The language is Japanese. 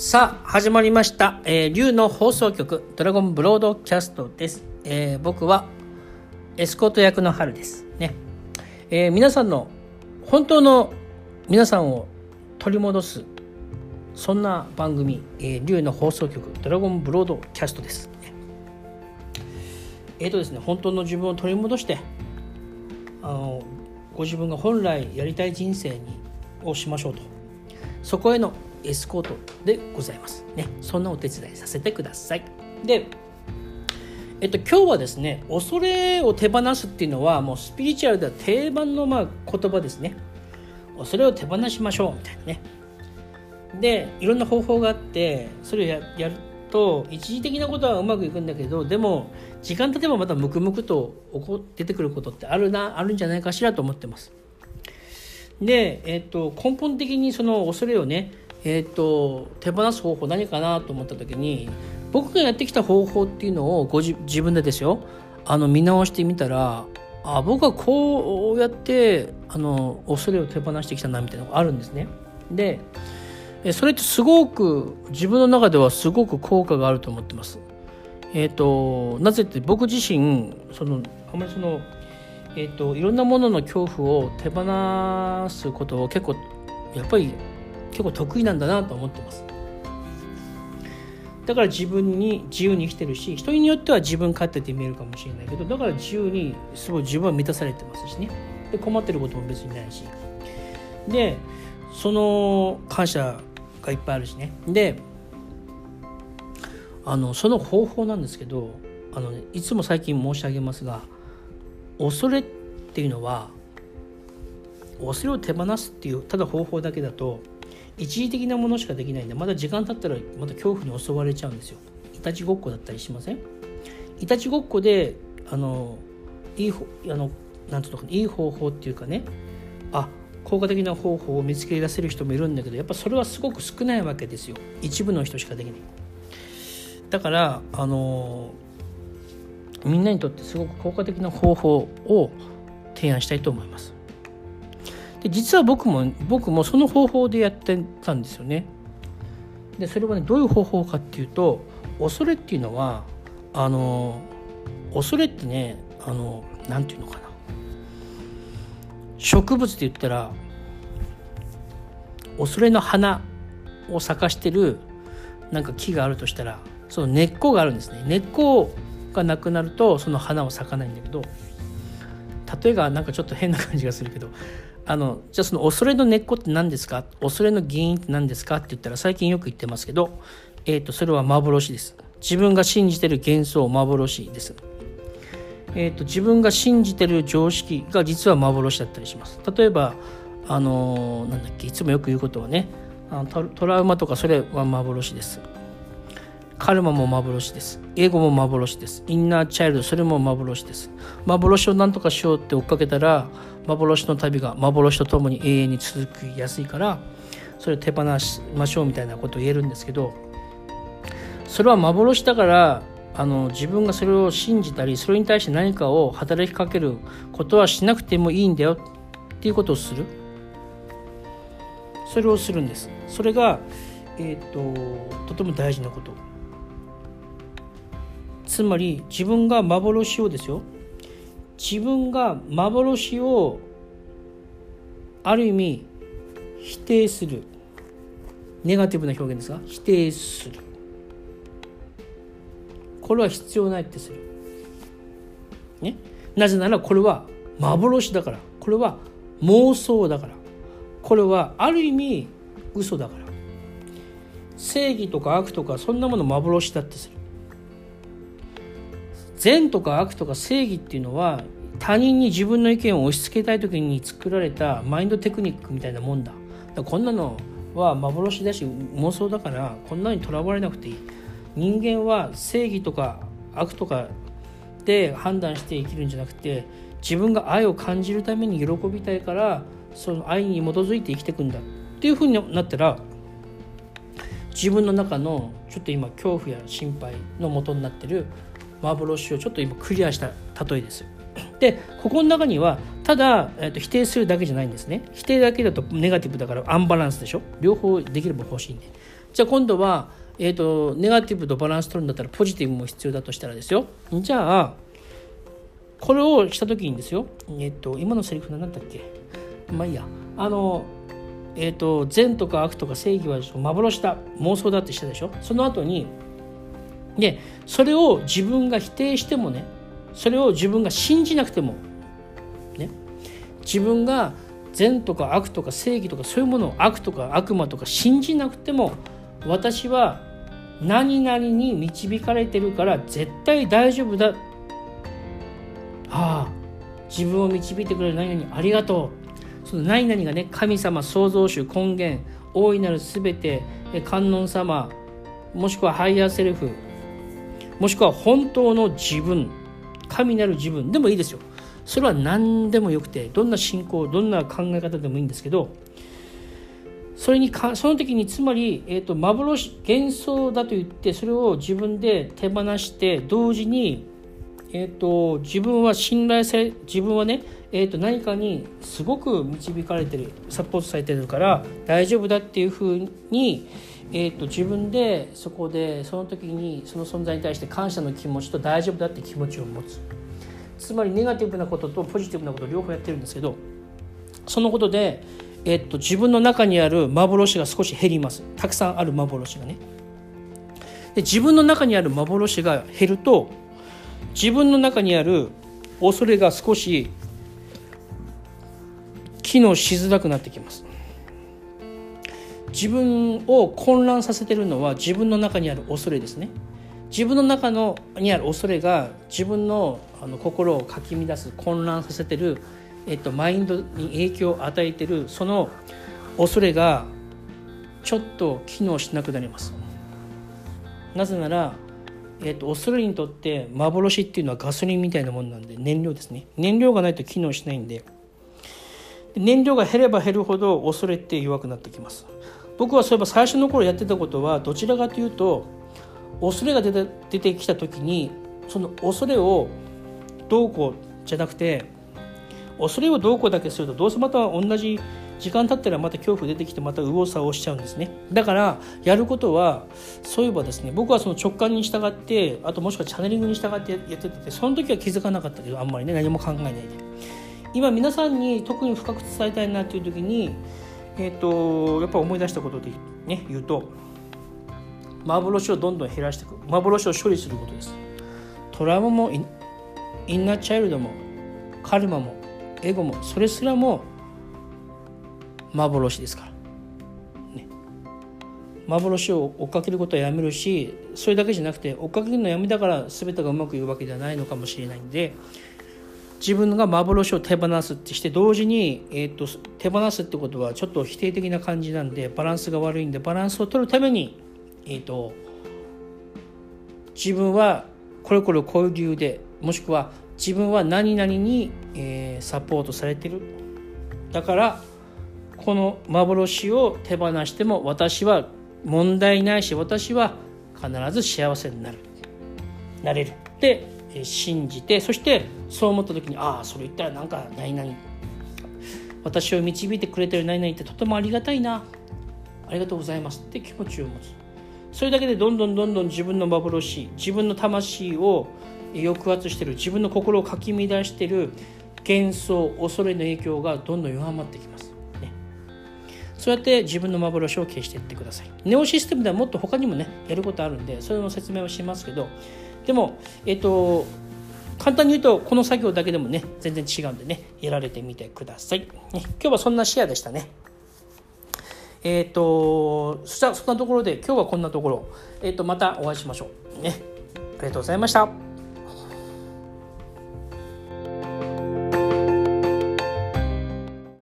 さあ始まりました、えー、竜の放送局ドラゴンブロードキャストです、えー僕はエスコート役の春です。ね、えー皆さんの本当の皆さんを取り戻すそんな番組、えー、竜の放送局ドラゴンブロードキャストです、ね。えーとですね本当の自分を取り戻してあのご自分が本来やりたい人生にをしましょうと。そこへのエスコートでございます。ねそんなお手伝いさせてください。でえっと今日はですね恐れを手放すっていうのはもうスピリチュアルでは定番のまあ言葉ですね。恐れを手放しましょうみたいなね。でいろんな方法があってそれをやると一時的なことはうまくいくんだけどでも時間経てばまたムクムクと出てくることってあるなあるんじゃないかしらと思ってます。で、えっと根本的にその恐れをね、えっと手放す方法何かなと思った時に僕がやってきた方法っていうのをご自自分でですよあの見直してみたらあ僕はこうやってあの恐れを手放してきたなみたいなのがあるんですね。でそれってすごく自分の中ではすごく効果があると思ってます。えっ、となぜって僕自身そのあまりそのえー、といろんなものの恐怖を手放すことを結構やっぱり結構得意なんだなと思ってます。だから自分に自由に生きてるし人によっては自分勝手って見えるかもしれないけどだから自由にすごい自分は満たされてますしね。で困ってることも別にないし。でその感謝がいっぱいあるしね。であのその方法なんですけどあの、ね、いつも最近申し上げますが恐れっていうのは恐れを手放すっていうただ方法だけだと一時的なものしかできないんでまだ時間経ったらまた恐怖に襲われちゃうんですよ。いたちごっこだったりしません？いたちごっこであのいいほあのなんていうのかないい方法っていうかね。あ効果的な方法を見つけ出せる人もいるんだけどやっぱそれはすごく少ないわけですよ。一部の人しかできない。だからあのみんなにとってすごく効果的な方法を提案したいと思います。で実は僕も僕もその方法でやってたんですよね。でそれはねどういう方法かっていうと恐れっていうのはあの恐れってねあのなんていうのかな植物で言ったら恐れの花を咲かしてるなんか木があるとしたらその根っこがあるんですね根っこがなくなるとその花は咲かないんだけど例えがなんかちょっと変な感じがするけどあのじゃあその恐れの根っこって何ですか？恐れの原因って何ですか？って言ったら最近よく言ってますけど、えー、とそれは幻です自分が信じてる幻想幻です、えー、と自分が信じてる常識が実は幻だったりします例えばあのーなんだっけいつもよく言うことはねあのトトラウマとかそれは幻ですカルマも幻です。英語も幻です。インナーチャイルド、それも幻です。幻を何とかしようって追っかけたら、幻の旅が幻とともに永遠に続きやすいから、それを手放しましょうみたいなことを言えるんですけど、それは幻だから、あの自分がそれを信じたり、それに対して何かを働きかけることはしなくてもいいんだよっていうことをする。それをするんです。それが、えっ、と、とても大事なこと。つまり自分が幻をですよ自分が幻をある意味否定する。ネガティブな表現ですが否定する。これは必要ないってする、ね、なぜならこれは幻だから。これは妄想だから。これはある意味嘘だから。正義とか悪とかそんなもの幻だってする。善とか悪とか正義っていうのは他人に自分の意見を押し付けたい時に作られたマインドテクニックみたいなもんだ。だこんなのは幻だし妄想だからこんなにとらわれなくていい。人間は正義とか悪とかで判断して生きるんじゃなくて自分が愛を感じるために喜びたいからその愛に基づいて生きていくんだ。っていうふうになったら自分の中のちょっと今恐怖や心配の元になってる幻をちょっと今クリアした例えです。でここの中にはただ、えー、と否定するだけじゃないんですね。否定だけだとネガティブだからアンバランスでしょ？両方できれば欲しいんで。じゃあ今度は、えーと、ネガティブとバランス取るんだったらポジティブも必要だとしたらですよ。じゃあこれをした時にですよ。えっ、ー、と今のセリフ何だったっけ？まあいいや。あのえっ、ー、と善とか悪とか正義は幻だ妄想だってしたでしょ？その後にでそれを自分が否定してもねそれを自分が信じなくてもね自分が善とか悪とか正義とかそういうものを悪とか悪魔とか信じなくても私は何々に導かれてるから絶対大丈夫だ。ああ自分を導いてくれる何々ありがとう。その何々がね神様創造主根源大いなる全て観音様もしくはハイヤーセルフもしくは本当の自分神なる自分でもいいですよ。それは何でもよくてどんな信仰どんな考え方でもいいんですけどそれにかその時につまり、えーと、幻幻想だと言ってそれを自分で手放して同時に、えーと、自分は信頼され自分はね、えーと、何かにすごく導かれてるサポートされてるから大丈夫だっていうふうに、えー、と自分でそこでその時にその存在に対して感謝の気持ちと大丈夫だって気持ちを持つ。つまりネガティブなこととポジティブなこと両方やってるんですけどそのことで、えっと、自分の中にある幻が少し減ります。たくさんある幻がね。で自分の中にある幻が減ると自分の中にある恐れが少し機能しづらくなってきます。自分を混乱させてるのは自分の中にある恐れですね。自分の中のにある恐れが自分のあの心をかき乱す混乱させてる、えっと、マインドに影響を与えてるその恐れがちょっと機能しなくなります。なぜなら、えっと、恐れにとって幻っていうのはガソリンみたいなものなんで燃料ですね。燃料がないと機能しないんで燃料が減れば減るほど恐れって弱くなってきます。僕はそういえば最初の頃やってたことはどちらかというと恐れが出て出てきた時にその恐れをどうこうじゃなくて恐れをどうこうだけするとどうせまた同じ時間経ったらまた恐怖出てきてまた右往左往しちゃうんですね。だからやることはそういえばですね僕はその直感に従ってあともしくはチャネリングに従ってやっててその時は気づかなかったけどあんまりね何も考えないで。今皆さんに特に深く伝えたいなっていう時にえ、ー、とやっぱ思い出したことでね言うと幻をどんどん減らしていく幻を処理することです。トラウマもインナーチャイルドもカルマもエゴもそれすらも幻ですから、ね、幻を追っかけることはやめるしそれだけじゃなくて追っかけるのやめだから全てがうまくいくわけではないのかもしれないんで自分が幻を手放すってして同時に、えーと、手放すってことはちょっと否定的な感じなんでバランスが悪いんでバランスを取るために、えーと自分はこれこれこういう理由でもしくは自分は何々に、えー、サポートされてる。だからこの幻を手放しても私は問題ないし私は必ず幸せになる。なれる。って信じてそしてそう思った時にああそれ言ったらなんか何々私を導いてくれてる何々ってとてもありがたいなありがとうございますって気持ちを持つ。それだけでどんどんどんどん自分の幻自分の魂を抑圧してる自分の心をかき乱してる幻想恐れの影響がどんどん弱まってきます、そうやって自分の幻を消していってください。ネオシステムではもっと他にもねやることあるんでそれの説明をしますけどでもえっと簡単に言うとこの作業だけでもね全然違うんでねやられてみてください、ね、今日はそんなシェアでしたね。えっ、とそしたらそんなところで今日はこんなところ、えっ、とまたお会いしましょう。ねありがとうございました。